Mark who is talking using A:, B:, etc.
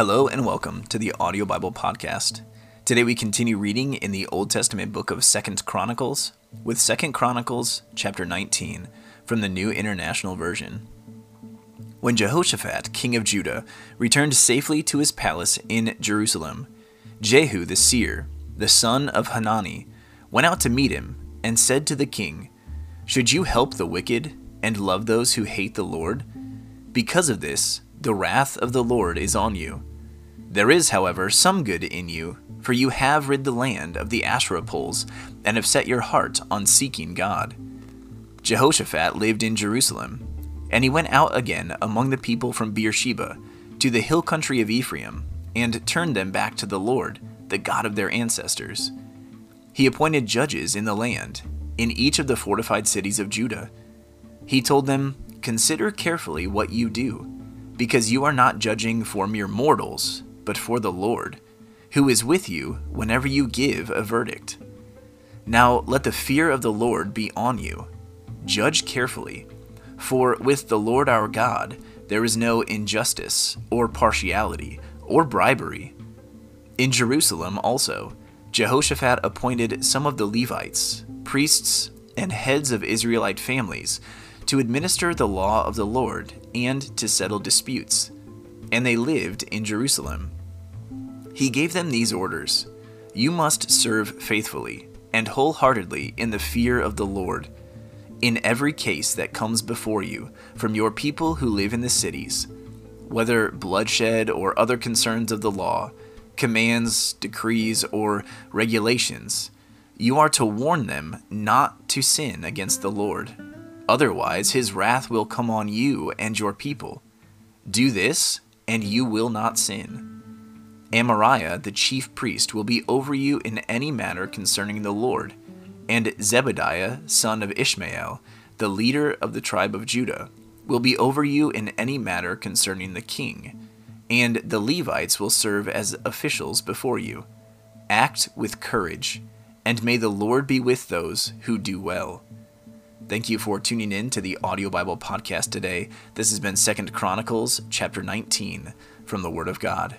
A: Hello and welcome to the Audio Bible Podcast. Today we continue reading in the Old Testament book of Second Chronicles with Second Chronicles chapter 19 from the New International Version. When Jehoshaphat, king of Judah, returned safely to his palace in Jerusalem, Jehu the seer, the son of Hanani, went out to meet him and said to the king, Should you help the wicked and love those who hate the Lord? Because of this, the wrath of the Lord is on you. There is, however, some good in you, for you have rid the land of the Asherah poles and have set your heart on seeking God. Jehoshaphat lived in Jerusalem, and he went out again among the people from Beersheba to the hill country of Ephraim, and turned them back to the Lord, the God of their ancestors. He appointed judges in the land, in each of the fortified cities of Judah. He told them, Consider carefully what you do, because you are not judging for mere mortals, but for the Lord, who is with you whenever you give a verdict. Now let the fear of the Lord be on you. Judge carefully, for with the Lord our God there is no injustice, or partiality, or bribery. In Jerusalem also, Jehoshaphat appointed some of the Levites, priests, and heads of Israelite families to administer the law of the Lord and to settle disputes, and they lived in Jerusalem. He gave them these orders You must serve faithfully and wholeheartedly in the fear of the Lord, in every case that comes before you from your people who live in the cities, whether bloodshed or other concerns of the law, commands, decrees, or regulations. You are to warn them not to sin against the Lord. Otherwise, his wrath will come on you and your people. Do this, and you will not sin. Amariah, the chief priest, will be over you in any matter concerning the Lord, and Zebadiah, son of Ishmael, the leader of the tribe of Judah, will be over you in any matter concerning the king, and the Levites will serve as officials before you. Act with courage, and may the Lord be with those who do well. Thank you for tuning in to the Audio Bible podcast today. This has been Second Chronicles chapter 19 from the Word of God.